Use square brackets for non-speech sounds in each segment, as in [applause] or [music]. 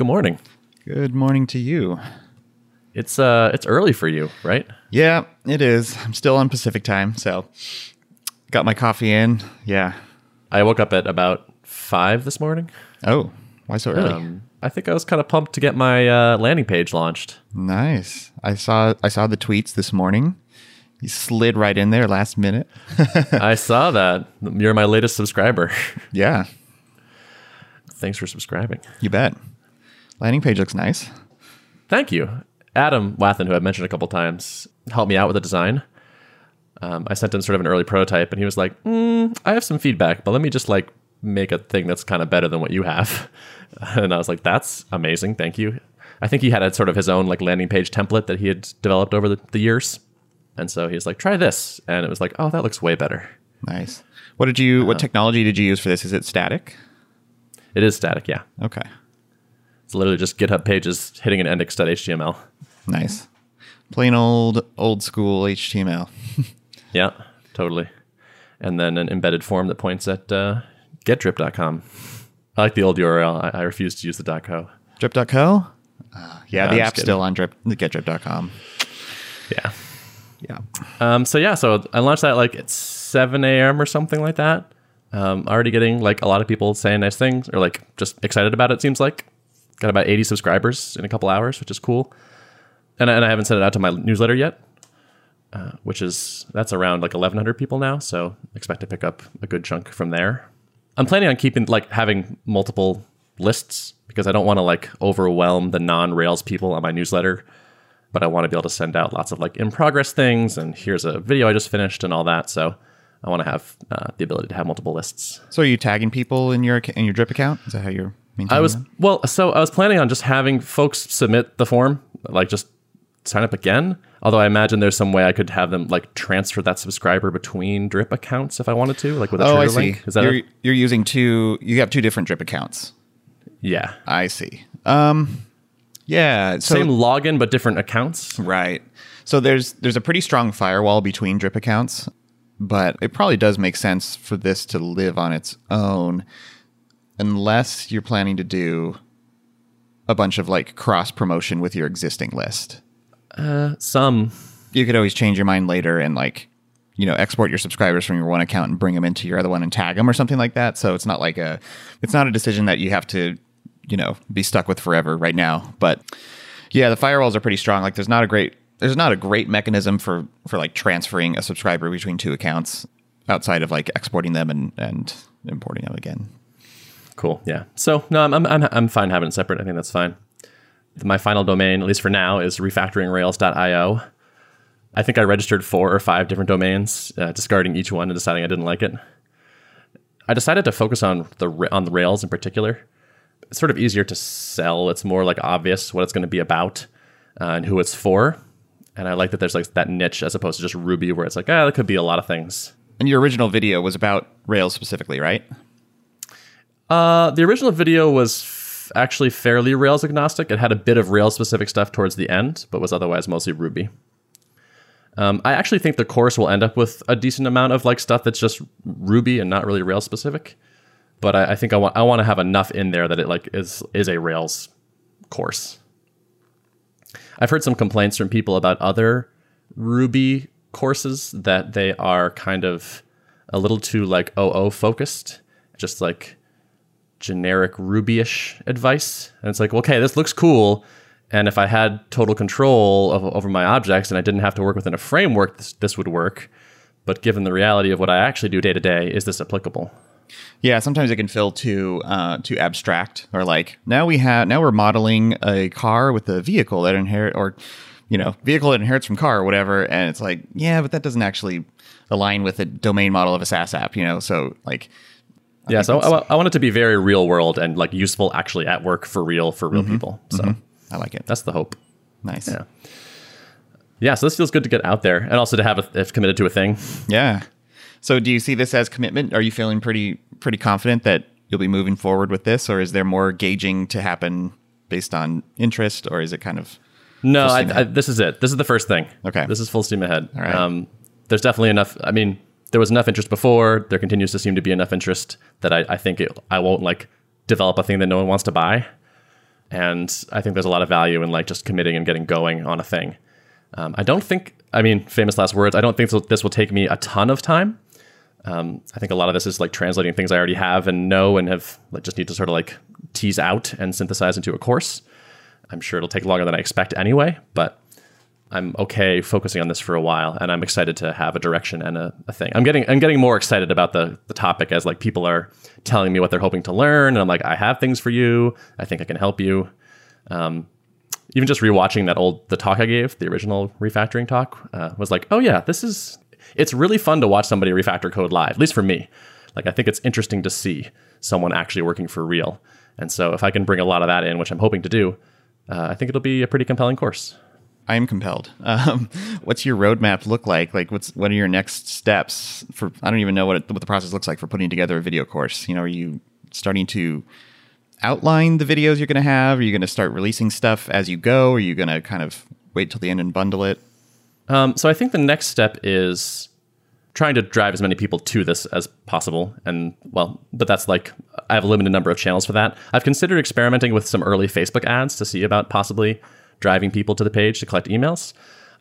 Good morning. Good morning to you. It's uh it's early for you, right? Yeah, it is. I'm still on Pacific time, so got my coffee in. Yeah. I woke up at about five this morning. Oh, why so early? Um, I think I was kind of pumped to get my uh, landing page launched. nice. I saw I saw the tweets this morning. You slid right in there last minute. [laughs] I saw that. You're my latest subscriber. [laughs] yeah, Thanks for subscribing. you bet. Landing page looks nice. Thank you. Adam Wathan, who I've mentioned a couple times, helped me out with the design. Um, I sent him sort of an early prototype, and he was like, mm, "I have some feedback, but let me just like make a thing that's kind of better than what you have." [laughs] And I was like, "That's amazing, thank you." I think he had a sort of his own like landing page template that he had developed over the, the years, and so he was like, "Try this," and it was like, "Oh, that looks way better." Nice. What did you? What technology did you use for this? Is it static? It is static, yeah. Okay. It's literally just GitHub pages hitting an index.html. Nice. Plain old old school HTML. [laughs] Yeah, totally. And then an embedded form that points at uh, getdrip.com. I like the old URL. I, I refuse to use the .co. Drip.co. Uh, yeah, No, the I'm app's still on drip. Getdrip.com. Yeah. Yeah. Um, so yeah, so I launched that like at 7 a.m. or something like that. Um, already getting like a lot of people saying nice things or like just excited about it. Seems like got about 80 subscribers in a couple hours, which is cool. And I, and I haven't sent it out to my newsletter yet, uh, which is that's around like 1,100 people now. So expect to pick up a good chunk from there. I'm planning on keeping like having multiple lists because I don't want to like overwhelm the non Rails people on my newsletter but I want to be able to send out lots of like in progress things and here's a video I just finished and all that. So I want to have uh, the ability to have multiple lists. So are you tagging people in your in your drip account? Is that how you're I was them? well, so I was planning on just having folks submit the form, like just sign up again. Although I imagine there's some way I could have them like transfer that subscriber between drip accounts if I wanted to, like with a Oh, I see. link. Is that you're, a- you're using two. You have two different drip accounts. yeah, I see. Um, yeah. So same login but different accounts? right. So there's there's a pretty strong firewall between drip accounts, but it probably does make sense for this to live on its own, unless you're planning to do a bunch of like cross promotion with your existing list. Uh, some. You could always change your mind later and like you know export your subscribers from your one account and bring them into your other one and tag them or something like that. So it's not like a it's not a decision that you have to you know be stuck with forever right now. But yeah the firewalls are pretty strong. Like there's not a great there's not a great mechanism for for like transferring a subscriber between two accounts outside of like exporting them and and importing them again Cool. Yeah. So no, I'm, I'm I'm fine having it separate. I think that's fine. My final domain, at least for now, is refactoringrails.io. I think I registered four or five different domains, uh, discarding each one and deciding I didn't like it. I decided to focus on the on the Rails in particular. It's sort of easier to sell. It's more like obvious what it's going to be about uh, and who it's for. And I like that there's like that niche as opposed to just Ruby, where it's like, ah, that could be a lot of things. and your original video was about rails specifically right Uh, the original video was f- actually fairly Rails agnostic. It had a bit of Rails specific stuff towards the end, but was otherwise mostly Ruby. Um, I actually think the course will end up with a decent amount of like stuff that's just Ruby and not really Rails specific. But I, I think I want I want to have enough in there that it like is is a Rails course. I've heard some complaints from people about other Ruby courses that they are kind of a little too like OO focused, just like generic Ruby-ish advice. And it's like, okay, this looks cool. And if I had total control of, over my objects and I didn't have to work within a framework, this, this would work. But given the reality of what I actually do day to day, is this applicable? Yeah, sometimes it can feel too uh, too abstract, or like now we have now we're modeling a car with a vehicle that inherit, or you know, vehicle that inherits from car or whatever, and it's like, yeah, but that doesn't actually align with the domain model of a SaaS app, you know. So like, yeah, so I, I want it to be very real world and like useful actually at work for real for real people. So I like it. that's the hope. nice. Yeah. Yeah, so this feels good to get out there and also to have a, if committed to a thing. Yeah. So do you see this as commitment? Are you feeling pretty pretty confident that you'll be moving forward with this, or is there more gauging to happen based on interest, or is it kind of No, I, I, this is it. This is the first thing. Okay. This is full steam ahead. All right. Um, there's definitely enough. I mean, there was enough interest before. There continues to seem to be enough interest that I, I think it, I won't like develop a thing that no one wants to buy. and I think there's a lot of value in like just committing and getting going on a thing. Um, I don't think, I mean, famous last words. I don't think this will take me a ton of time. Um, I think a lot of this is like translating things I already have and know and have like, just need to sort of like tease out and synthesize into a course. I'm sure it'll take longer than I expect anyway, but I'm okay focusing on this for a while, and I'm excited to have a direction and a, a, thing. I'm getting I'm getting more excited about the the topic as like people are telling me what they're hoping to learn, and I'm like, I have things for you. I think I can help you. Um, even just rewatching that old the talk I gave, the original refactoring talk, uh, was like, oh yeah, this is. It's really fun to watch somebody refactor code live, at least for me. Like I think it's interesting to see someone actually working for real, and so if I can bring a lot of that in, which I'm hoping to do, uh, I think it'll be a pretty compelling course. I am compelled. Um, what's your roadmap look like? Like, what's what are your next steps for? I don't even know what it, what the process looks like for putting together a video course. You know, are you starting to outline the videos you're going to have? Are you going to start releasing stuff as you go? Are you going to kind of wait till the end and bundle it? Um, so I think the next step is trying to drive as many people to this as possible. And well, but that's like I have a limited number of channels for that. I've considered experimenting with some early Facebook ads to see about possibly driving people to the page to collect emails.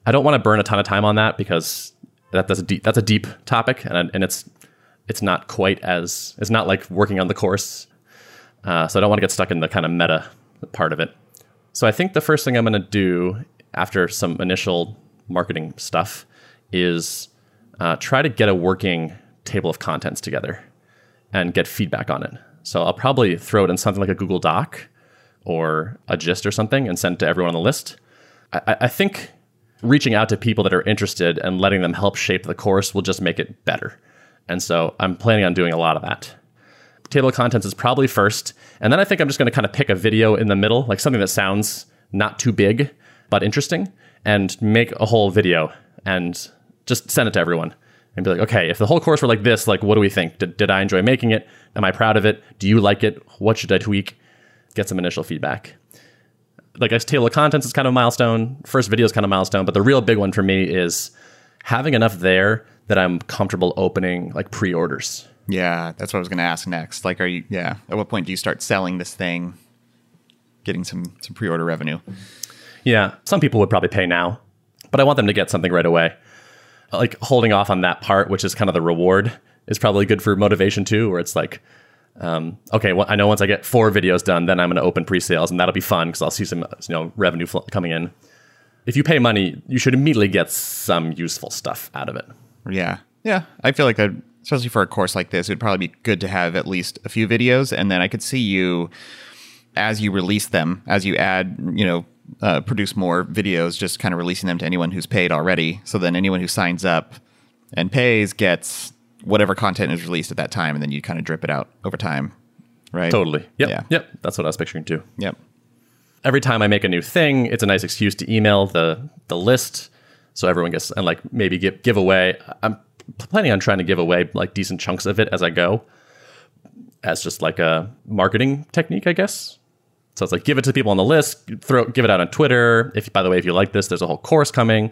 I don't want to burn a ton of time on that because that, that's a deep that's a deep topic and and it's it's not quite as it's not like working on the course. Uh, so I don't want to get stuck in the kind of meta part of it. So I think the first thing I'm going to do after some initial marketing stuff is uh, try to get a working table of contents together and get feedback on it. So I'll probably throw it in something like a Google Doc or a gist or something and send it to everyone on the list. I, I think reaching out to people that are interested and letting them help shape the course will just make it better. And so I'm planning on doing a lot of that. Table of contents is probably first. And then I think I'm just going to kind of pick a video in the middle, like something that sounds not too big, but interesting, and make a whole video and just send it to everyone and be like, okay, if the whole course were like this, like, what do we think? Did, did I enjoy making it? Am I proud of it? Do you like it? What should I tweak? Get some initial feedback. Like a table of contents is kind of a milestone. First video is kind of a milestone, but the real big one for me is having enough there that I'm comfortable opening like pre-orders. Yeah, that's what I was going to ask next. Like, are you? Yeah, at what point do you start selling this thing, getting some some pre-order revenue? Yeah, some people would probably pay now, but I want them to get something right away. Like holding off on that part, which is kind of the reward, is probably good for motivation too. Where it's like, um, okay, well, I know once I get four videos done, then I'm going to open pre-sales, and that'll be fun because I'll see some you know revenue fl- coming in. If you pay money, you should immediately get some useful stuff out of it. Yeah, yeah. I feel like that, especially for a course like this, it would probably be good to have at least a few videos, and then I could see you as you release them, as you add, you know, uh, produce more videos, just kind of releasing them to anyone who's paid already. So then anyone who signs up and pays gets whatever content is released at that time, and then you kind of drip it out over time, right? Totally. Yep. Yeah. Yep. That's what I was picturing too. Yep. Every time I make a new thing, it's a nice excuse to email the the list, so everyone gets and like maybe give give away. I'm planning on trying to give away like decent chunks of it as I go, as just like a marketing technique, I guess. So it's like give it to people on the list, throw give it out on Twitter. If by the way, if you like this, there's a whole course coming.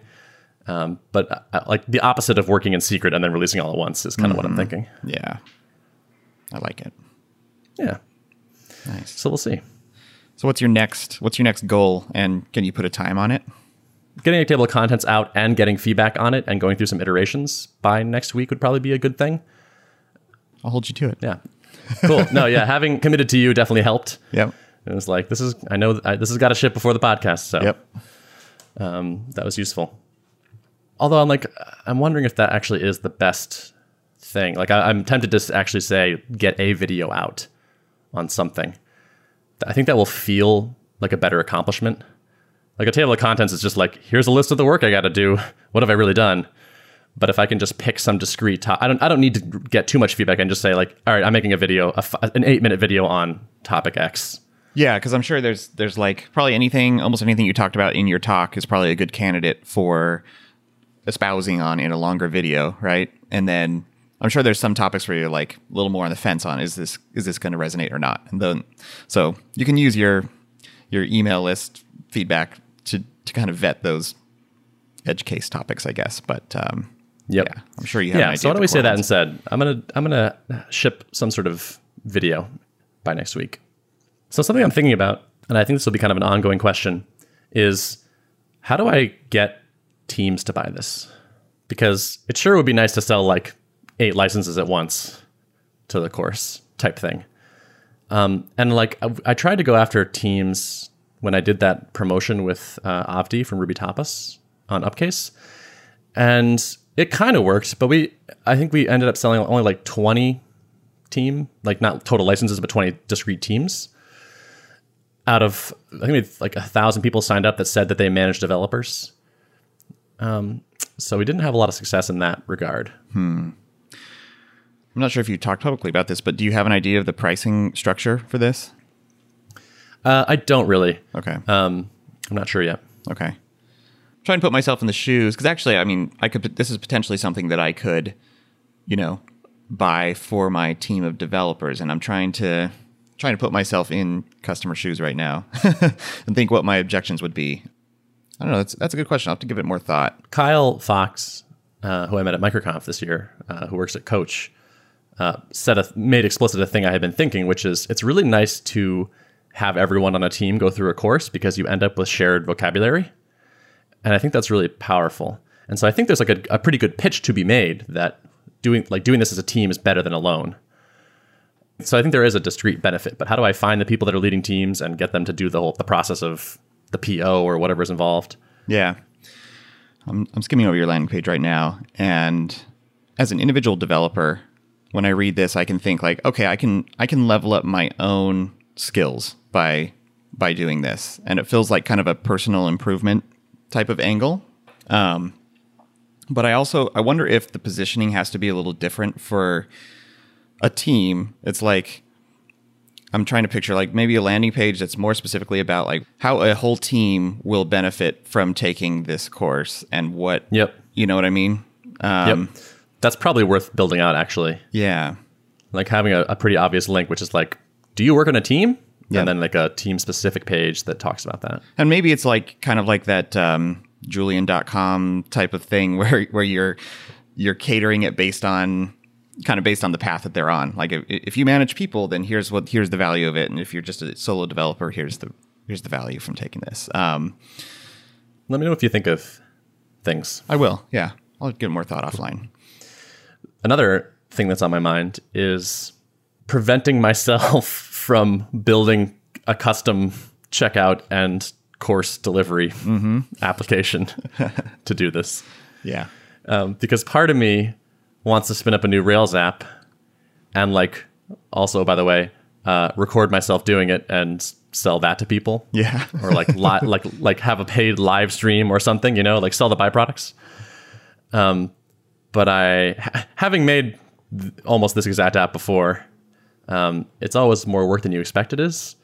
Um, but uh, like the opposite of working in secret and then releasing all at once is kind of mm-hmm. what I'm mm-hmm. thinking. Yeah, I like it. Yeah, nice. So we'll see. So what's your next? What's your next goal? And can you put a time on it? Getting a table of contents out and getting feedback on it and going through some iterations by next week would probably be a good thing. I'll hold you to it. Yeah. Cool. no, yeah, [laughs] having committed to you definitely helped. Yep. It was like this is I know I, this has got to ship before the podcast, so yep. Um, that was useful. Although I'm like, I'm wondering if that actually is the best thing. Like, I, am tempted to actually say, get a video out on something. I think that will feel like a better accomplishment. Like a table of contents is just like, here's a list of the work I got to do. What have I really done? But if I can just pick some discrete, to- I don't, I don't need to get too much feedback and just say like, all right, I'm making a video, a f- an eight minute video on topic X. Yeah, because I'm sure there's there's like probably anything, almost anything you talked about in your talk is probably a good candidate for espousing on in a longer video, right? And then I'm sure there's some topics where you're like a little more on the fence on is this is this going to resonate or not, and then so you can use your your email list feedback to to kind of vet those edge case topics, I guess. But um, yep. yeah, I'm sure you have. Yeah. so why don't we say that instead? I'm gonna I'm gonna ship some sort of video by next week. So something I'm thinking about and I think this will be kind of an ongoing question, is how do I get teams to buy this? Because it sure would be nice to sell like eight licenses at once to the course type thing. Um, and like I, I, tried to go after teams when I did that promotion with uh, Avdi from Ruby Tapas on Upcase, and it kind of worked. But we, I think we ended up selling only like twenty team, like not total licenses, but twenty discrete teams. Out of I think like a thousand people signed up that said that they manage developers. Um, so we didn't have a lot of success in that regard. Hmm. I'm not sure if you talked publicly about this, but do you have an idea of the pricing structure for this? Uh, I don't really. Okay. Um, I'm not sure yet. Okay. I'm trying to put myself in the shoes because actually, I mean, I could. This is potentially something that I could, you know, buy for my team of developers, and I'm trying to trying to put myself in customer shoes right now [laughs] and think what my objections would be. I don't know. That's that's a good question. I'll have to give it more thought. Kyle Fox, uh, who I met at MicroConf this year, uh, who works at Coach, uh, said a, made explicit a thing I had been thinking, which is it's really nice to have everyone on a team go through a course because you end up with shared vocabulary, and I think that's really powerful. And so I think there's like a, a pretty good pitch to be made that doing like doing this as a team is better than alone. So I think there is a discrete benefit, but how do I find the people that are leading teams and get them to do the whole the process of the PO or whatever's involved? Yeah. I'm, I'm skimming over your landing page right now, and as an individual developer, when I read this, I can think like, okay, I can I can level up my own skills by by doing this, and it feels like kind of a personal improvement type of angle. Um, but I also I wonder if the positioning has to be a little different for a team. It's like I'm trying to picture like maybe a landing page that's more specifically about like how a whole team will benefit from taking this course and what. Yep. You know what I mean? Um, yep. That's probably worth building out actually. Yeah. Like having a, a pretty obvious link, which is like, do you work on a team? Yep. And then like a team specific page that talks about that. And maybe it's like kind of like that um, Julian.com type of thing [laughs] where where you're you're catering it based on kind of based on the path that they're on. Like if, if you manage people, then here's what here's the value of it, and if you're just a solo developer, here's the here's the value from taking this. Um, Let me know if you think of things. I will. Yeah, I'll get more thought offline. Another thing that's on my mind is preventing myself [laughs] from building a custom checkout and course delivery mm-hmm. application [laughs] to do this. Yeah. Um, because part of me wants to spin up a new Rails app and like also by the way uh, record myself doing it and sell that to people. Yeah. [laughs] or like li- like like have a paid live stream or something, you know, like sell the byproducts. Um, but I ha- having made th- almost this exact app before, um, it's always more work than you expect it is.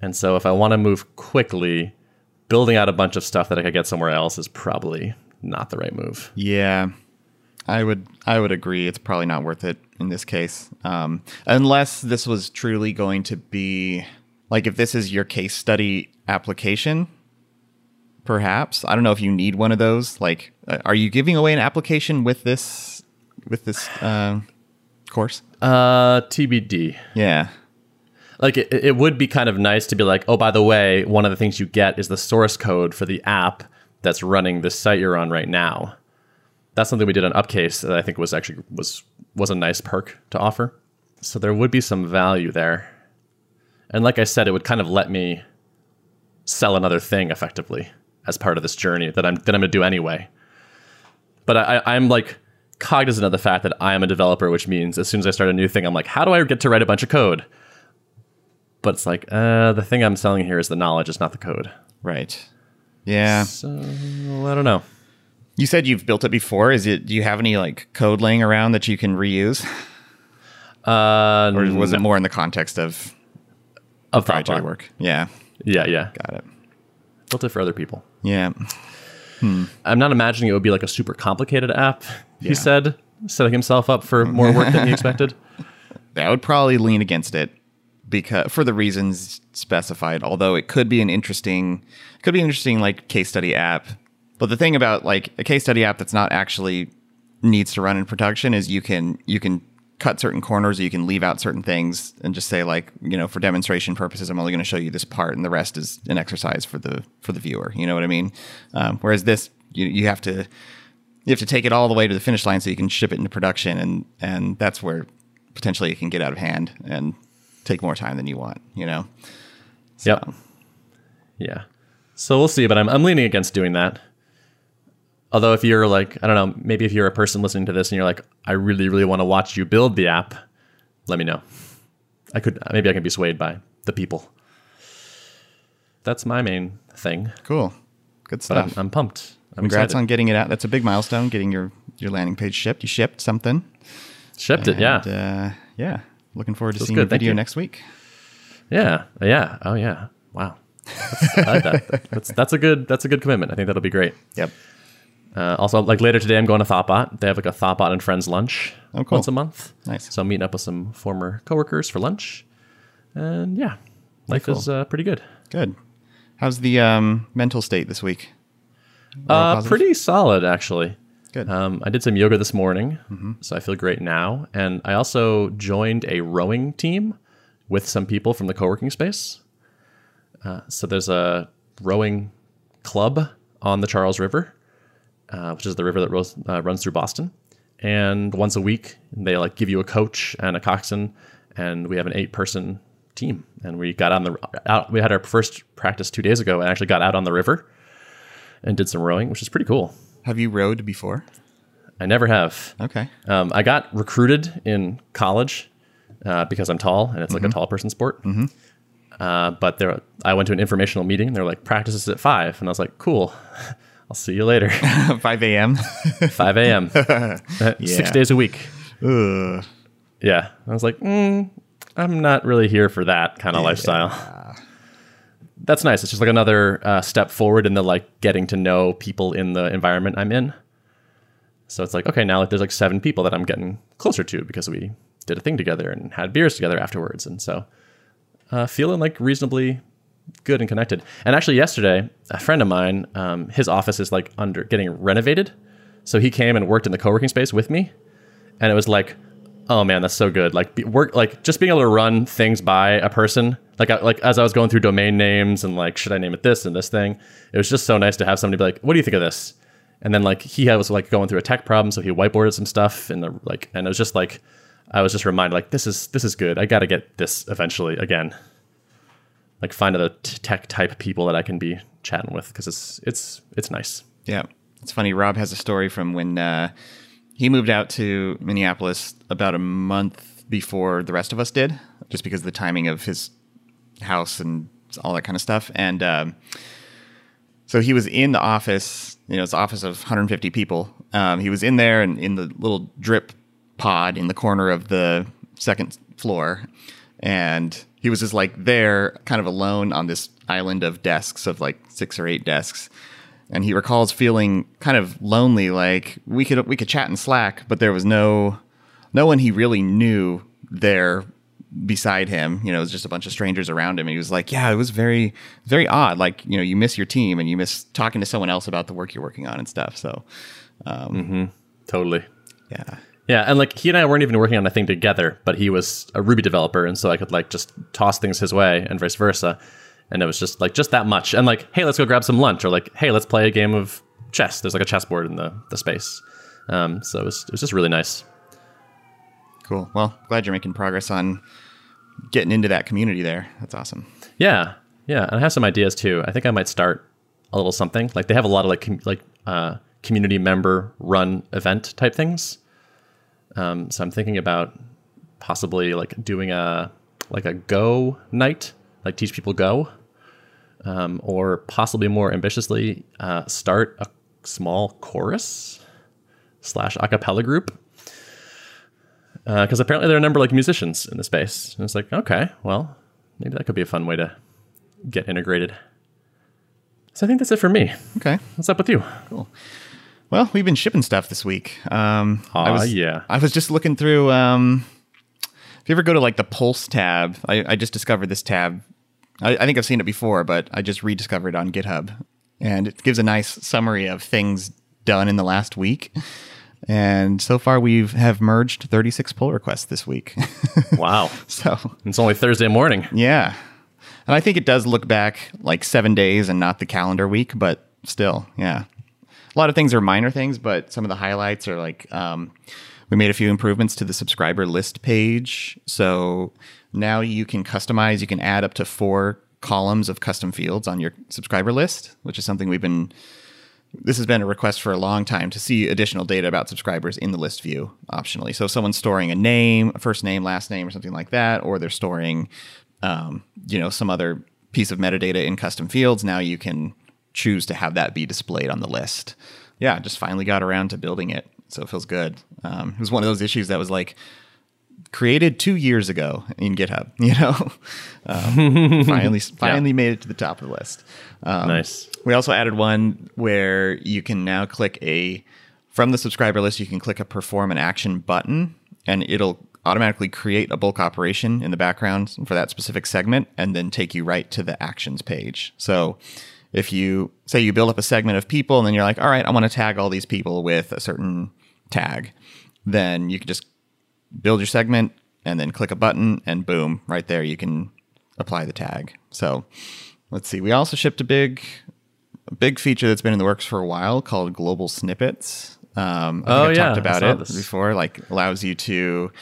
And so if I want to move quickly, building out a bunch of stuff that I could get somewhere else is probably not the right move. Yeah. I would I would agree. It's probably not worth it in this case, um, unless this was truly going to be like if this is your case study application. Perhaps I don't know if you need one of those. Like, uh, are you giving away an application with this with this uh, course? Uh, TBD. Yeah. Like it, it would be kind of nice to be like, oh, by the way, one of the things you get is the source code for the app that's running the site you're on right now that's something we did on Upcase that I think was actually was was a nice perk to offer. So there would be some value there. And like I said, it would kind of let me sell another thing effectively as part of this journey that I'm that I'm gonna do anyway. But I, I'm like cognizant of the fact that I am a developer, which means as soon as I start a new thing, I'm like, how do I get to write a bunch of code? But it's like, uh, the thing I'm selling here is the knowledge, it's not the code. Right. Yeah. So I don't know. You said you've built it before. Is it? Do you have any like code laying around that you can reuse? Uh, or was no. it more in the context of of proprietary work? Yeah. Yeah. Yeah. Got it. Built it for other people. Yeah. Hmm. I'm not imagining it would be like a super complicated app. He yeah. said, setting himself up for more work than he expected. [laughs] [laughs] That would probably lean against it because for the reasons specified. Although it could be an interesting, could be an interesting like case study app but the thing about like a case study app that's not actually needs to run in production is you can you can cut certain corners or you can leave out certain things and just say like you know for demonstration purposes i'm only going to show you this part and the rest is an exercise for the for the viewer you know what i mean um, whereas this you, you have to you have to take it all the way to the finish line so you can ship it into production and and that's where potentially it can get out of hand and take more time than you want you know so, Yep. Yeah. So we'll see, but I'm I'm leaning against doing that. Although if you're like, I don't know, maybe if you're a person listening to this and you're like, I really, really want to watch you build the app, let me know. I could maybe I can be swayed by the people. That's my main thing. cool good stuff I'm, I'm pumped. I'm congrats excited. on getting it out that's a big milestone getting your your landing page shipped you shipped something Shipped it, yeah. Uh, yeah looking forward to Feels seeing good, thank video next week Yeah, yeah. Oh yeah. Wow. That's, I like that. [laughs] That's that's a good that's a good commitment. I think that'll be great. yep Uh, also, like later today, I'm going to Thoughtbot. They have like a Thoughtbot and Friends lunch Oh, cool. once a month. Nice. So I'm meeting up with some former coworkers for lunch, and yeah, life cool. is uh, pretty good. Good. How's the um, mental state this week? Uh, pretty solid actually. Good. Um, I did some yoga this morning, Mm-hmm. so I feel great now. And I also joined a rowing team with some people from the co-working space. Uh, so there's a rowing club on the Charles River, uh, which is the river that rolls, uh, runs through Boston. And once a week, they like give you a coach and a coxswain, and we have an eight-person team. And we got on the out. We had our first practice two days ago, and actually got out on the river and did some rowing, which is pretty cool. Have you rowed before? I never have. Okay. Um, I got recruited in college uh, because I'm tall and it's like a tall person sport. Mm-hmm. Uh, but there, I went to an informational meeting. They're like, practices at five, and I was like, cool. [laughs] I'll see you later. [laughs] 5 a.m. [laughs] 5 a.m. Uh, [laughs] Six days a week. Ugh. Yeah. I was like, mm, I'm not really here for that kind of lifestyle. That's nice. It's just like another uh, step forward in the like getting to know people in the environment I'm in. So it's like, okay, now like there's like seven people that I'm getting closer to because we did a thing together and had beers together afterwards. And so uh, feeling like reasonably good and connected. And actually, yesterday, a friend of mine, um, his office is like under getting renovated. So he came and worked in the co working space with me. And it was like oh man that's so good. Like be, work like just being able to run things by a person. Like I, like as i was going through domain names and like should i name it this and this thing it was just so nice to have somebody be like what do you think of this? And then like he was like going through a tech problem so he whiteboarded some stuff and the, like and it was just like i was just reminded like this is this is good. I gotta get this eventually again like find other t- tech type people that i can be chatting with because it's it's it's nice Yeah. It's funny. Rob has a story from when uh, he moved out to Minneapolis about a month before the rest of us did, just because of the timing of his house and all that kind of stuff. And um, so he was in the office, you know, it's office of 150 people. Um, he was in there and in the little drip pod in the corner of the second floor. And he was just like there, kind of alone on this island of desks of like six or eight desks. And he recalls feeling kind of lonely, like we could we could chat in Slack, but there was no no one he really knew there beside him. You know, it was just a bunch of strangers around him. And he was like, Yeah, it was very, very odd. Like, you know, you miss your team and you miss talking to someone else about the work you're working on and stuff. So, um, mm-hmm. totally yeah. Yeah, and like he and I weren't even working on a thing together, but he was a Ruby developer, and so I could like just toss things his way and vice versa. And it was just like just that much. And like, hey, let's go grab some lunch, or like, hey, let's play a game of chess. There's like a chessboard in the the space. Um, so it was it was just really nice. Cool. Well, glad you're making progress on getting into that community there. That's awesome. Yeah, yeah, and I have some ideas too. I think I might start a little something. Like they have a lot of like com- like uh, community member run event type things. Um, so I'm thinking about possibly like doing a like a Go night, like teach people Go, um, or possibly more ambitiously uh, start a small chorus slash a cappella group. Because apparently there are a number of like musicians in the space, and it's like okay, well, maybe that could be a fun way to get integrated. So I think that's it for me. Okay. What's up with you? Well, we've been shipping stuff this week. Um, I was, yeah. I was just looking through. Um, if you ever go to like the Pulse tab, I, I just discovered this tab. I, I think I've seen it before, but I just rediscovered it on GitHub, and it gives a nice summary of things done in the last week. And so far, we've have merged 36 pull requests this week. [laughs] Wow. so, it's only Thursday morning. yeah. And I think it does look back like seven days and not the calendar week, but still, yeah. A lot of things are minor things, but some of the highlights are like um, we made a few improvements to the subscriber list page. So now you can customize, you can add up to four columns of custom fields on your subscriber list, which is something we've been this has been a request for a long time to see additional data about subscribers in the list view optionally. So if someone's storing a name, a first name, last name, or something like that, or they're storing, um, you know, some other piece of metadata in custom fields, now you can choose to have that be displayed on the list. Yeah, just finally got around to building it, so it feels good. Um, it was one of those issues that was like created two years ago in GitHub. [laughs] You know, um, finally, [laughs] finally made it to the top of the list. Um, Nice. We also added one where you can now click a from the subscriber list. You can click a perform an action button, and it'll automatically create a bulk operation in the background for that specific segment, and then take you right to the actions page. So. If you say you build up a segment of people and then you're like, all right, I want to tag all these people with a certain tag, then you can just build your segment and then click a button and boom, right there you can apply the tag. So let's see. We also shipped a big a big feature that's been in the works for a while called global snippets. Um, I Oh, I've yeah, talked about it this. before. Like allows you to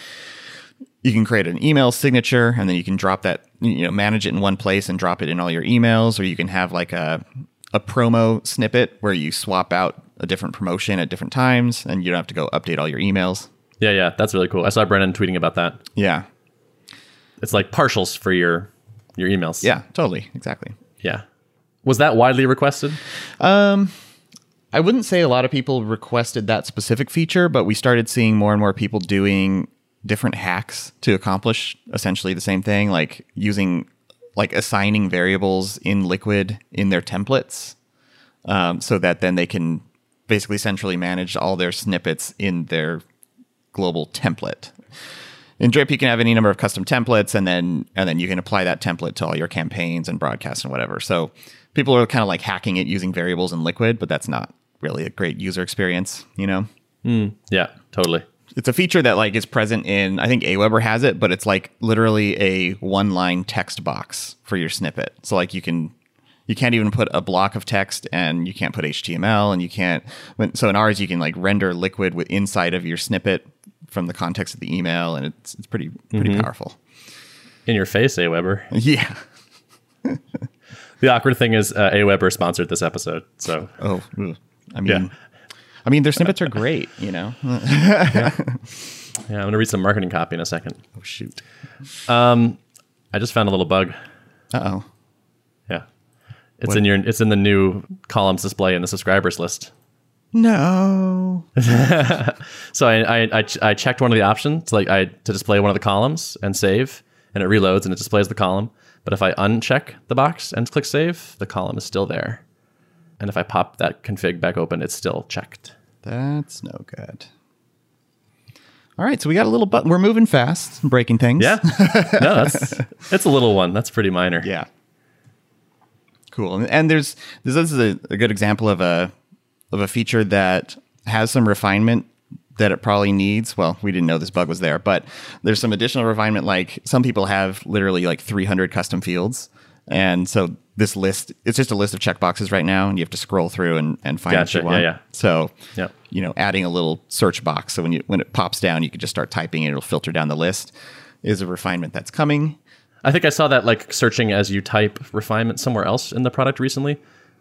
you can create an email signature and then you can drop that you know manage it in one place and drop it in all your emails or you can have like a a promo snippet where you swap out a different promotion at different times and you don't have to go update all your emails. Yeah, yeah, that's really cool. I saw Brennan tweeting about that. Yeah. It's like partials for your your emails. Yeah, totally. Exactly. Yeah. Was that widely requested? um I wouldn't say a lot of people requested that specific feature, but we started seeing more and more people doing different hacks to accomplish essentially the same thing, like using like assigning variables in Liquid in their templates, um, so that then they can basically centrally manage all their snippets in their global template. In Drip, you can have any number of custom templates, and then and then you can apply that template to all your campaigns and broadcasts and whatever. So people are kind of like hacking it using variables in Liquid, but that's not really a great user experience. You know, Yeah, totally. It's a feature that like is present in I think Aweber has it, but it's like literally a one line text box for your snippet. So like you can you can't even put a block of text and you can't put HTML and you can't so in ours you can like render liquid with inside of your snippet from the context of the email and it's it's pretty pretty powerful. In your face, Aweber. [laughs] Yeah. The awkward thing is, uh, Aweber sponsored this episode, so Oh. I mean Yeah. I mean their snippets are great, you know. [laughs] yeah, I'm gonna read some marketing copy in a second. Oh shoot. Um, I just found a little bug. Uh-oh. Yeah, it's in your it's in the new columns display in the subscribers list. No. [laughs] So I I, I, I checked one of the options, like I to display one of the columns and save, and it reloads and it displays the column. But if I uncheck the box and click save, the column is still there. And if I pop that config back open, it's still checked. That's no good. All right, so we got a little button. We're moving fast, breaking things. Yeah, [laughs] no, that's it's a little one. That's pretty minor. yeah. Cool. And, and there's this is a, a good example of a of a feature that has some refinement that it probably needs. Well, we didn't know this bug was there, but there's some additional refinement. Like some people have literally like 300 custom fields, and so this list it's just a list of checkboxes right now, and you have to scroll through and, and find Gotcha. what you want. Yeah, yeah. So Yep. you know, adding a little search box so when you when it pops down, you can just start typing and it'll filter down the list. Is a refinement that's coming. I think I saw that like searching as you type refinement somewhere else in the product recently.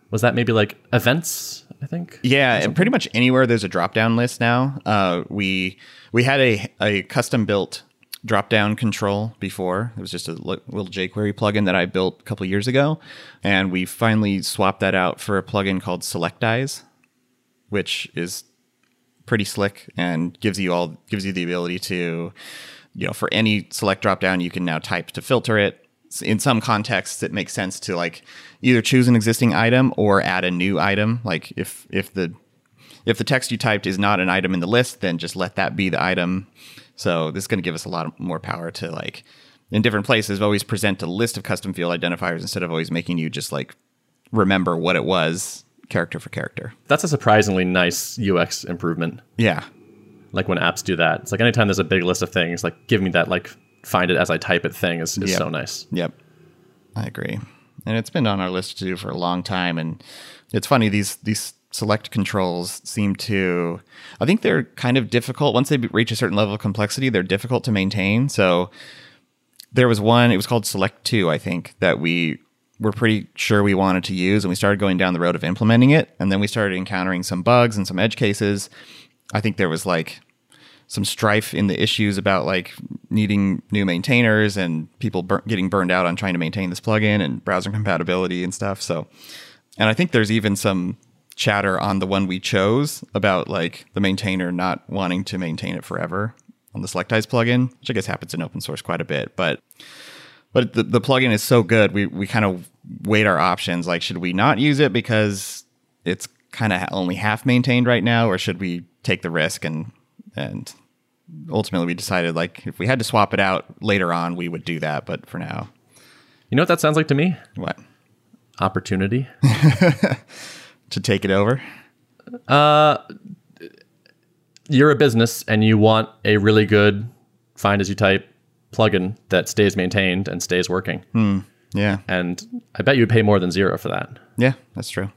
Was that maybe like events? I think. Yeah, and pretty much anywhere there's a drop down list now. Uh, we we had a a custom built drop down control before. It was just a little jQuery plugin that I built a couple years ago, and we finally swapped that out for a plugin called Selectize, which is pretty slick and gives you all gives you the ability to you know for any select drop down you can now type to filter it. In some contexts it makes sense to like either choose an existing item or add a new item. Like if if the if the text you typed is not an item in the list then just let that be the item so this is going to give us a lot more power to like in different places always present a list of custom field identifiers instead of always making you just like remember what it was character for character That's a surprisingly nice UX improvement. yeah like when apps do that. It's like anytime there's a big list of things, like give me that like find it as I type it thing is, is Yep. so nice. Yep. I agree. And it's been on our list to do for a long time. And it's funny, these these select controls seem to I think they're kind of difficult. Once they reach a certain level of complexity, they're difficult to maintain. So there was one, it was called Select 2, I think, that we were pretty sure we wanted to use, and we started going down the road of implementing it. And then we started encountering some bugs and some edge cases. I think there was like some strife in the issues about like needing new maintainers and people bur- getting burned out on trying to maintain this plugin and browser compatibility and stuff. So, and I think there's even some chatter on the one we chose about like the maintainer not wanting to maintain it forever on the Selectize plugin, which I guess happens in open source quite a bit. But but the, the plugin is so good, we we kind of weighed our options. Like, should we not use it because it's kind of only half maintained right now, or should we take the risk and and ultimately we decided like if we had to swap it out later on, we would do that. But for now, You know what that sounds like to me? what Opportunity. [laughs] to take it over? You're a business and you want a really good find as you type plugin that stays maintained and stays working. Yeah, And I bet you would pay more than zero for that. yeah, that's true.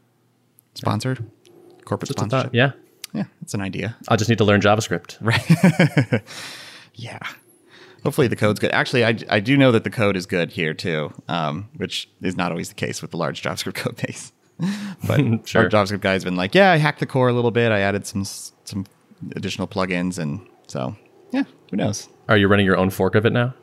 Sponsored, corporate Just sponsorship. Yeah. Yeah, that's an idea. I'll just need to learn JavaScript. [laughs] Right. yeah. Hopefully the code's good. Actually, I, I do know that the code is good here too, um, which is not always the case with the large JavaScript code base. [laughs] But [laughs] Sure. our JavaScript guy's been like, yeah, I hacked the core a little bit. I added some some additional plugins, and so yeah, who knows? Are you running your own fork of it now?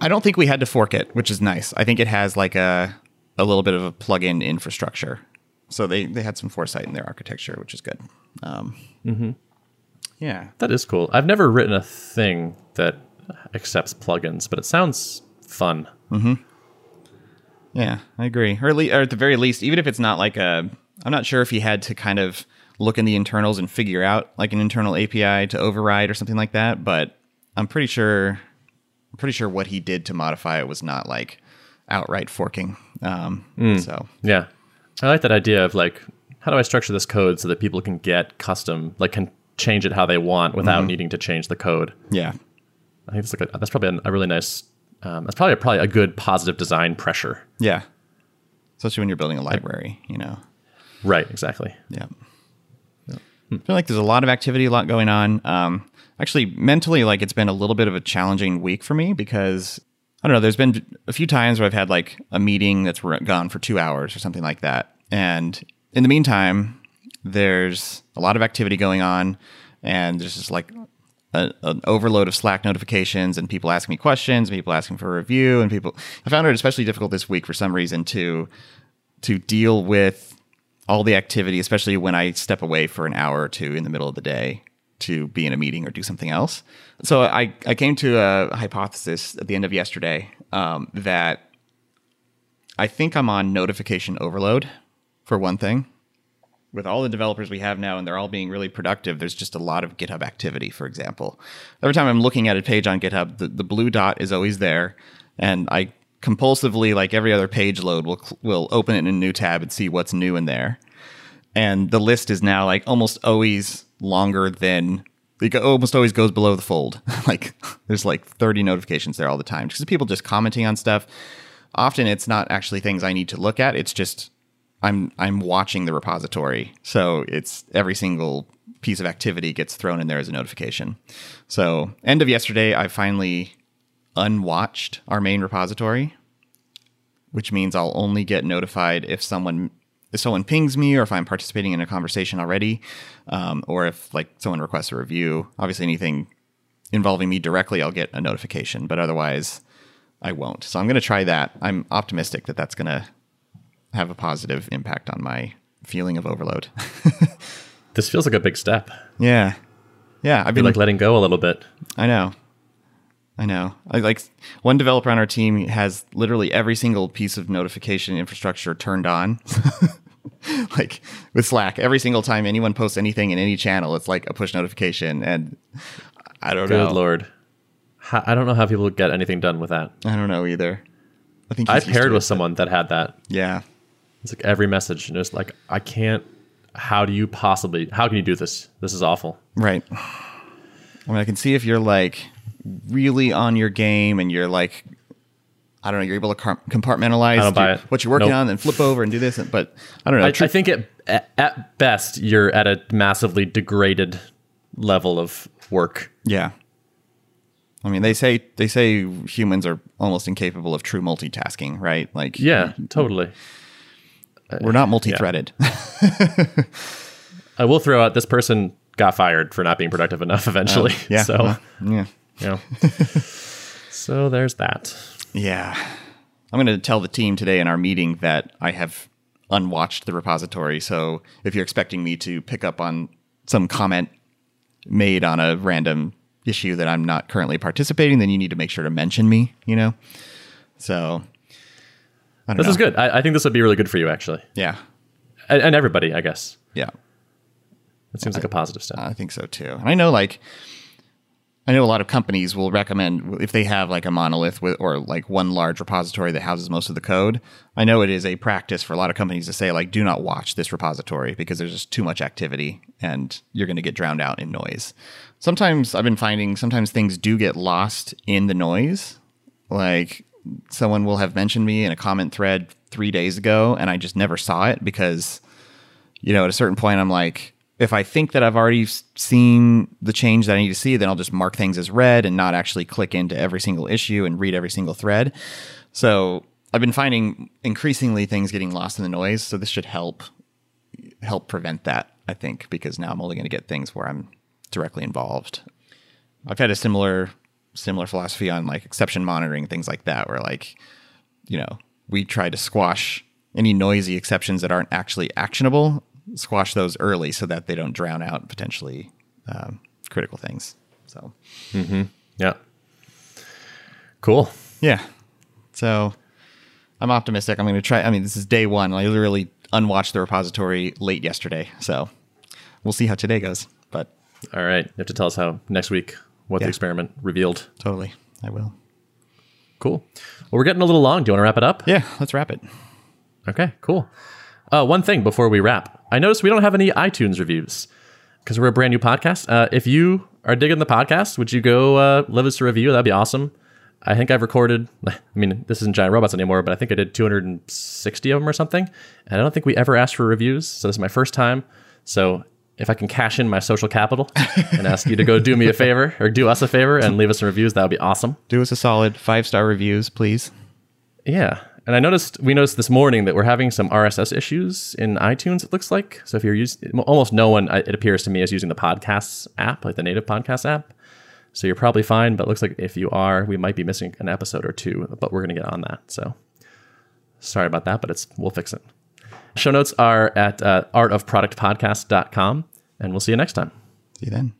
I don't think we had to fork it, which is nice. I think it has like a a little bit of a plugin infrastructure, so they they had some foresight in their architecture, which is good. Um, Yeah, That is cool. I've never written a thing that accepts plugins, but it sounds fun. Yeah, I agree. Or at, le- or at the very least, even if it's not like a, I'm not sure if he had to kind of look in the internals and figure out like an internal API to override or something like that. But I'm pretty sure, I'm pretty sure what he did to modify it was not like outright forking. Um, So Yeah. I like that idea of like, how do I structure this code so that people can get custom, like can change it how they want without needing to change the code? yeah, I think that's like a, that's probably a really nice. Um, that's probably probably a good positive design pressure. yeah. Especially when you're building a library, you know. Right. Exactly. Yeah. I feel like there's a lot of activity, a lot going on. Um, actually, mentally, like it's been a little bit of a challenging week for me because I don't know. There's been a few times where I've had like a meeting that's gone for two hours or something like that, and in the meantime, there's a lot of activity going on, and there's just like a, an overload of Slack notifications and people asking me questions, people asking for a review, and people. I found it especially difficult this week for some reason to to deal with all the activity, especially when I step away for an hour or two in the middle of the day to be in a meeting or do something else. So I, I came to a hypothesis at the end of yesterday um, that I think I'm on notification overload for one thing. With all the developers we have now and they're all being really productive, there's just a lot of GitHub activity, for example. Every time I'm looking at a page on GitHub, the, the blue dot is always there. And I compulsively, like every other page load, will, will open it in a new tab and see what's new in there and the list is now like almost always longer than it almost always goes below the fold. [laughs] like there's like 30 notifications there all the time because people just commenting on stuff. Often it's not actually things I need to look at. It's just I'm I'm watching the repository. So it's every single piece of activity gets thrown in there as a notification. So end of yesterday, I finally unwatched our main repository which means I'll only get notified if someone if someone pings me or if I'm participating in a conversation already, um, or if like someone requests a review. Obviously, anything involving me directly, I'll get a notification, but otherwise, I won't. So I'm going to try that. I'm optimistic that that's going to have a positive impact on my feeling of overload. [laughs] This feels like a big step. yeah, yeah. I've You're been like letting go a little bit. I know. I know. I like one developer on our team has literally every single piece of notification infrastructure turned on. [laughs] like with Slack, every single time anyone posts anything in any channel, it's like a push notification and I don't Good know. lord. How, I don't know how people get anything done with that. I don't know either. I think I paired with it. someone that had that. Yeah. It's like every message, and it's like, I can't. How do you possibly? How can you do this? This is awful. Right. I mean, I can see if you're like really on your game and you're like, I don't know, you're able to compartmentalize your- what you're working Nope. on, then flip over and do this. and- But I don't know. I, tr- I think it, at, at best you're at a massively degraded level of work. yeah. I mean, they say they say humans are almost incapable of true multitasking, right? Like, Yeah, totally. We're not uh, multi-threaded. [laughs] I will throw out this person got fired for not being productive enough [laughs] eventually. Oh, yeah. So, well, yeah. know. [laughs] so there's that. Yeah. I'm going to tell the team today in our meeting that I have unwatched the repository. So if you're expecting me to pick up on some comment made on a random issue that I'm not currently participating, then you need to make sure to mention me, you know? So This know. is good. I, I think this would be really good for you, actually, Yeah. and, and everybody, I guess. Yeah. It seems like a positive step. I think so too. And I know like I know a lot of companies will recommend if they have like a monolith with or like one large repository that houses most of the code. I know it is a practice for a lot of companies to say like do not watch this repository because there's just too much activity and you're going to get drowned out in noise. Sometimes I've been finding sometimes things do get lost in the noise. Like someone will have mentioned me in a comment thread 3 days ago and I just never saw it because you know, at a certain point, I'm like, if I think that I've already seen the change that I need to see, then I'll just mark things as read and not actually click into every single issue and read every single thread. So I've been finding increasingly things getting lost in the noise. So this should help help prevent that, I think, because now I'm only going to get things where I'm directly involved. I've had a similar similar philosophy on like exception monitoring things like that, where like you know we try to squash any noisy exceptions that aren't actually actionable, squash those early so that they don't drown out potentially um, critical things. So mm-hmm. Yeah. Cool. yeah, so I'm optimistic. I'm going to try. I mean, this is day one. I literally unwatched the repository late yesterday, so we'll see how today goes. But All right. You have to tell us how next week what Yeah. the experiment revealed. totally, I will. Cool. Well, we're getting a little long. Do you want to wrap it up? Yeah, let's wrap it. Okay, cool. Uh, one thing before we wrap, I noticed we don't have any iTunes reviews because we're a brand new podcast. Uh, if you are digging the podcast, would you go uh, leave us a review? That'd be awesome. I think I've recorded. [laughs] I mean, this isn't Giant Robots anymore, but I think I did 260 of them or something. And I don't think we ever asked for reviews, so this is my first time. So if I can cash in my social capital and ask you to go do me a favor or do us a favor and leave us some reviews, that would be awesome. Do us a solid five star reviews, please. Yeah. And I noticed we noticed this morning that we're having some RSS issues in iTunes. It looks like so. If you're using, almost no one, it appears to me, is using the podcasts app, like the native podcast app. So you're probably fine. But it looks like if you are, we might be missing an episode or two. But we're gonna get on that. So sorry about that, but it's we'll fix it. Show notes are at uh, artofproductpodcast.com, and we'll see you next time. See you then.